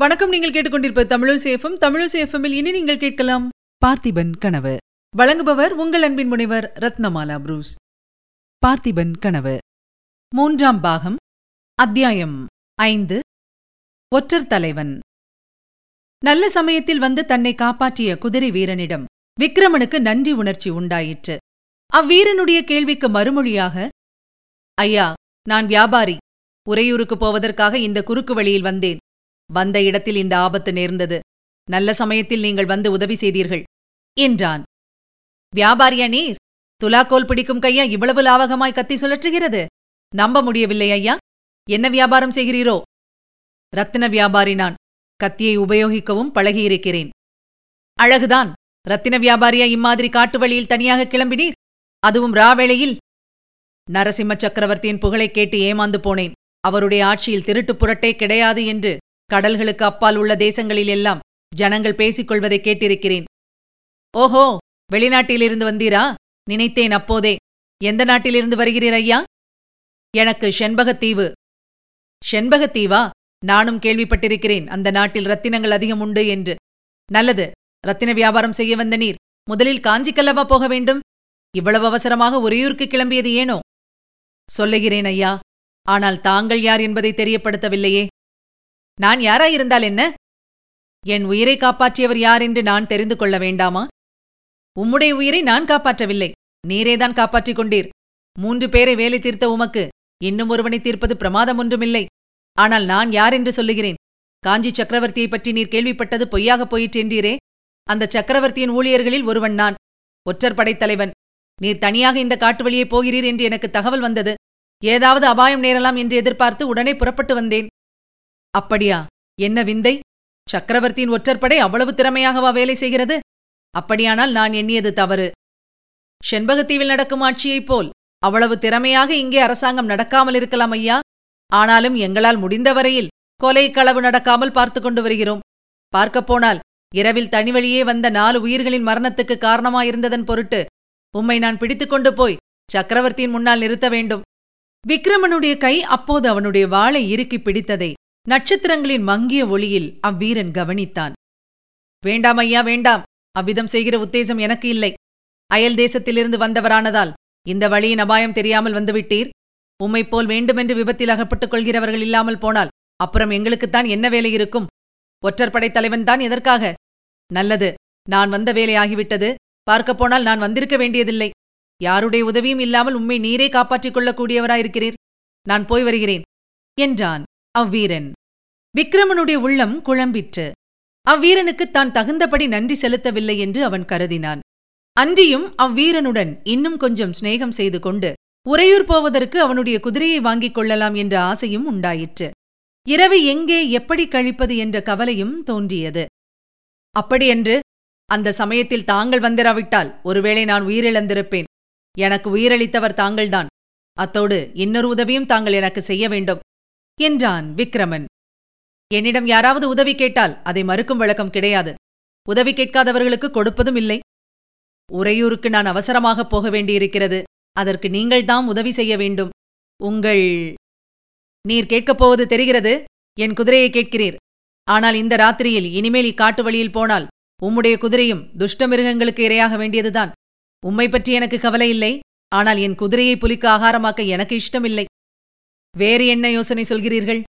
வணக்கம். நீங்கள் கேட்டுக்கொண்டிருப்ப தமிழசேஃபம் தமிழசேஃபமில் இனி நீங்கள் கேட்கலாம் பார்த்திபன் கனவு. வழங்குபவர் உங்கள் அன்பின் முனைவர் ரத்னமாலா புரூஸ். பார்த்திபன் கனவு. மூன்றாம் பாகம். அத்தியாயம் ஐந்து. ஒற்றர் தலைவன். நல்ல சமயத்தில் வந்து தன்னை காப்பாற்றிய குதிரை வீரனிடம் விக்ரமனுக்கு நன்றி உணர்ச்சி உண்டாயிற்று. அவ்வீரனுடைய கேள்விக்கு மறுமொழியாக ஐயா நான் வியாபாரி. உறையூருக்கு போவதற்காக இந்த குறுக்கு வழியில் வந்தேன். வந்த இடத்தில் இந்த ஆபத்து நேர்ந்தது. நல்ல சமயத்தில் நீங்கள் வந்து உதவி செய்தீர்கள். என்றான். வியாபாரியா நீர்? துலாக்கோல் பிடிக்கும் கையா இவ்வளவு லாவகமாய் கத்தி சுழற்றுகிறது? நம்ப முடியவில்லை ஐயா. என்ன வியாபாரம் செய்கிறீரோ? ரத்தின வியாபாரி நான். கத்தியை உபயோகிக்கவும் பழகியிருக்கிறேன். அழகுதான். ரத்தின வியாபாரியா இம்மாதிரி காட்டு வழியில் தனியாக கிளம்பினீர்? அதுவும் ராவேளையில் நரசிம்ம சக்கரவர்த்தியின் புகழைக் கேட்டு ஏமாந்து போனேன். அவருடைய ஆட்சியில் திருட்டுப் புரட்டே கிடையாது என்று கடல்களுக்கு அப்பால் உள்ள தேசங்களில் எல்லாம் ஜனங்கள் பேசிக் கொள்வதை கேட்டிருக்கிறேன். ஓஹோ வெளிநாட்டிலிருந்து வந்தீரா? நினைத்தேன் அப்போதே. எந்த நாட்டிலிருந்து வருகிறீர் ஐயா? எனக்கு செண்பகத்தீவு. செண்பகத்தீவா? நானும் கேள்விப்பட்டிருக்கிறேன் அந்த நாட்டில் ரத்தினங்கள் அதிகம் உண்டு என்று. நல்லது ரத்தின வியாபாரம் செய்ய வந்த நீர். முதலில் காஞ்சிக்கல்லவா போக வேண்டும்? இவ்வளவு அவசரமாக உறையூருக்கு கிளம்பியது ஏனோ? சொல்லுகிறேன் ஐயா ஆனால் தாங்கள் யார் என்பதை தெரியப்படுத்தவில்லையே. நான் யாராயிருந்தால் என்ன? என் உயிரை காப்பாற்றியவர் யார் என்று நான் தெரிந்து கொள்ள வேண்டாமா? உம்முடைய உயிரை நான் காப்பாற்றவில்லை. நீரேதான் காப்பாற்றிக் கொண்டீர். மூன்று பேரை வேலை தீர்த்த உமக்கு இன்னும் ஒருவனை தீர்ப்பது பிரமாதம் ஒன்றுமில்லை. ஆனால் நான் யார் என்று சொல்லுகிறேன்? காஞ்சி சக்கரவர்த்தியைப் பற்றி நீர் கேள்விப்பட்டது பொய்யாகப் போயிற்றென்றீரே அந்த சக்கரவர்த்தியின் ஊழியர்களில் ஒருவன் நான் ஒற்றர் படைத்தலைவன். நீர் தனியாக இந்த காட்டு வழியே போகிறீர் என்று எனக்கு தகவல் வந்தது. ஏதாவது அபாயம் நேரலாம் என்று எதிர்பார்த்து உடனே புறப்பட்டு வந்தேன். அப்படியா? என்ன விந்தை? சக்கரவர்த்தியின் ஒற்றற்படை அவ்வளவு திறமையாகவா வேலை செய்கிறது? அப்படியானால் நான் எண்ணியது தவறு. செண்பகத்தீவில் நடக்கும் ஆட்சியைப் போல் அவ்வளவு திறமையாக இங்கே அரசாங்கம் நடக்காமல் இருக்கலாம் ஐயா. ஆனாலும் எங்களால் முடிந்தவரையில் கொலை களவு நடக்காமல் பார்த்து கொண்டு வருகிறோம். பார்க்கப்போனால் இரவில் தனிவழியே வந்த நாலு உயிர்களின் மரணத்துக்கு காரணமாயிருந்ததன் பொருட்டு உம்மை நான் பிடித்துக்கொண்டு போய் சக்கரவர்த்தியின் முன்னால் நிறுத்த வேண்டும். விக்ரமனுடைய கை அப்போது அவனுடைய வாளை இறுக்கி பிடித்ததை நட்சத்திரங்களின் மங்கிய ஒளியில் அவ்வீரன் கவனித்தான். வேண்டாம் ஐயா வேண்டாம். அவ்விதம் செய்கிற உத்தேசம் எனக்கு இல்லை. அயல் தேசத்திலிருந்து வந்தவரானதால் இந்த வழியின் அபாயம் தெரியாமல் வந்துவிட்டீர். உம்மைப்போல் வேண்டுமென்று விபத்தில் அகப்பட்டுக் கொள்கிறவர்கள் இல்லாமல் போனால் அப்புறம் எங்களுக்குத்தான் என்ன வேலை இருக்கும்? ஒற்றற்படைத் தலைவன்தான் எதற்காக? நல்லது நான் வந்த வேலை ஆகிவிட்டது. பார்க்கப் போனால் நான் வந்திருக்க வேண்டியதில்லை. யாருடைய உதவியும் இல்லாமல் உம்மை நீரே காப்பாற்றிக் கொள்ளக்கூடியவராயிருக்கிறீர். நான் போய் வருகிறேன் என்றான். அவ்வீரன். விக்ரமனுடைய உள்ளம் குழம்பிற்று. அவ்வீரனுக்கு தான் தகுந்தபடி நன்றி செலுத்தவில்லை என்று அவன் கருதினான். அன்றியும் அவ்வீரனுடன் இன்னும் கொஞ்சம் சிநேகம் செய்து கொண்டு உறையூர் போவதற்கு அவனுடைய குதிரையை வாங்கிக் கொள்ளலாம் என்ற ஆசையும் உண்டாயிற்று. இரவு எங்கே எப்படி கழிப்பது என்ற கவலையும் தோன்றியது. அப்படியென்று அந்த சமயத்தில் தாங்கள் வந்திராவிட்டால் ஒருவேளை நான் உயிரிழந்திருப்பேன். எனக்கு உயிரளித்தவர் தாங்கள்தான். அத்தோடு இன்னொரு உதவியும் தாங்கள் எனக்கு செய்ய வேண்டும். என்றான் விக்ரமன். என்னிடம் யாராவது உதவி கேட்டால் அதை மறுக்கும் வழக்கம் கிடையாது. உதவி கேட்காதவர்களுக்கு கொடுப்பதும் இல்லை. உறையூருக்கு நான் அவசரமாகப் போக வேண்டியிருக்கிறது. அதற்கு நீங்கள்தாம் உதவி செய்ய வேண்டும். உங்கள் நீர் கேட்கப் போவது தெரிகிறது? என் குதிரையை கேட்கிறீர். ஆனால் இந்த ராத்திரியில் இனிமேல் இக்காட்டு வழியில் போனால் உம்முடைய குதிரையும் துஷ்ட மிருகங்களுக்கு இரையாக வேண்டியதுதான். உம்மை பற்றி எனக்கு கவலை இல்லை. ஆனால் என் குதிரையை புலிக்கு ஆகாரமாக்க எனக்கு இஷ்டமில்லை. வேறு என்ன யோசனை சொல்கிறீர்கள்?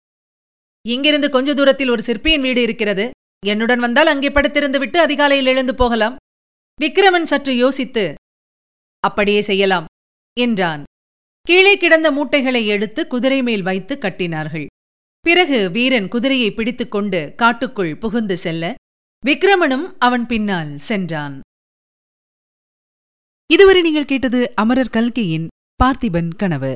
இங்கிருந்து கொஞ்ச தூரத்தில் ஒரு சிற்பியின் வீடு இருக்கிறது. என்னுடன் வந்தால் அங்கே படுத்திருந்து விட்டு அதிகாலையில் எழுந்து போகலாம். விக்ரமன் சற்று யோசித்து அப்படியே செய்யலாம் என்றான். கீழே கிடந்த மூட்டைகளை எடுத்து குதிரை மேல் வைத்து கட்டினார்கள். பிறகு வீரன் குதிரையை பிடித்துக்கொண்டு காட்டுக்குள் புகுந்து செல்ல விக்ரமனும் அவன் பின்னால் சென்றான். இதுவரை நீங்கள் கேட்டது அமரர் கல்கியின் பார்த்திபன் கனவு.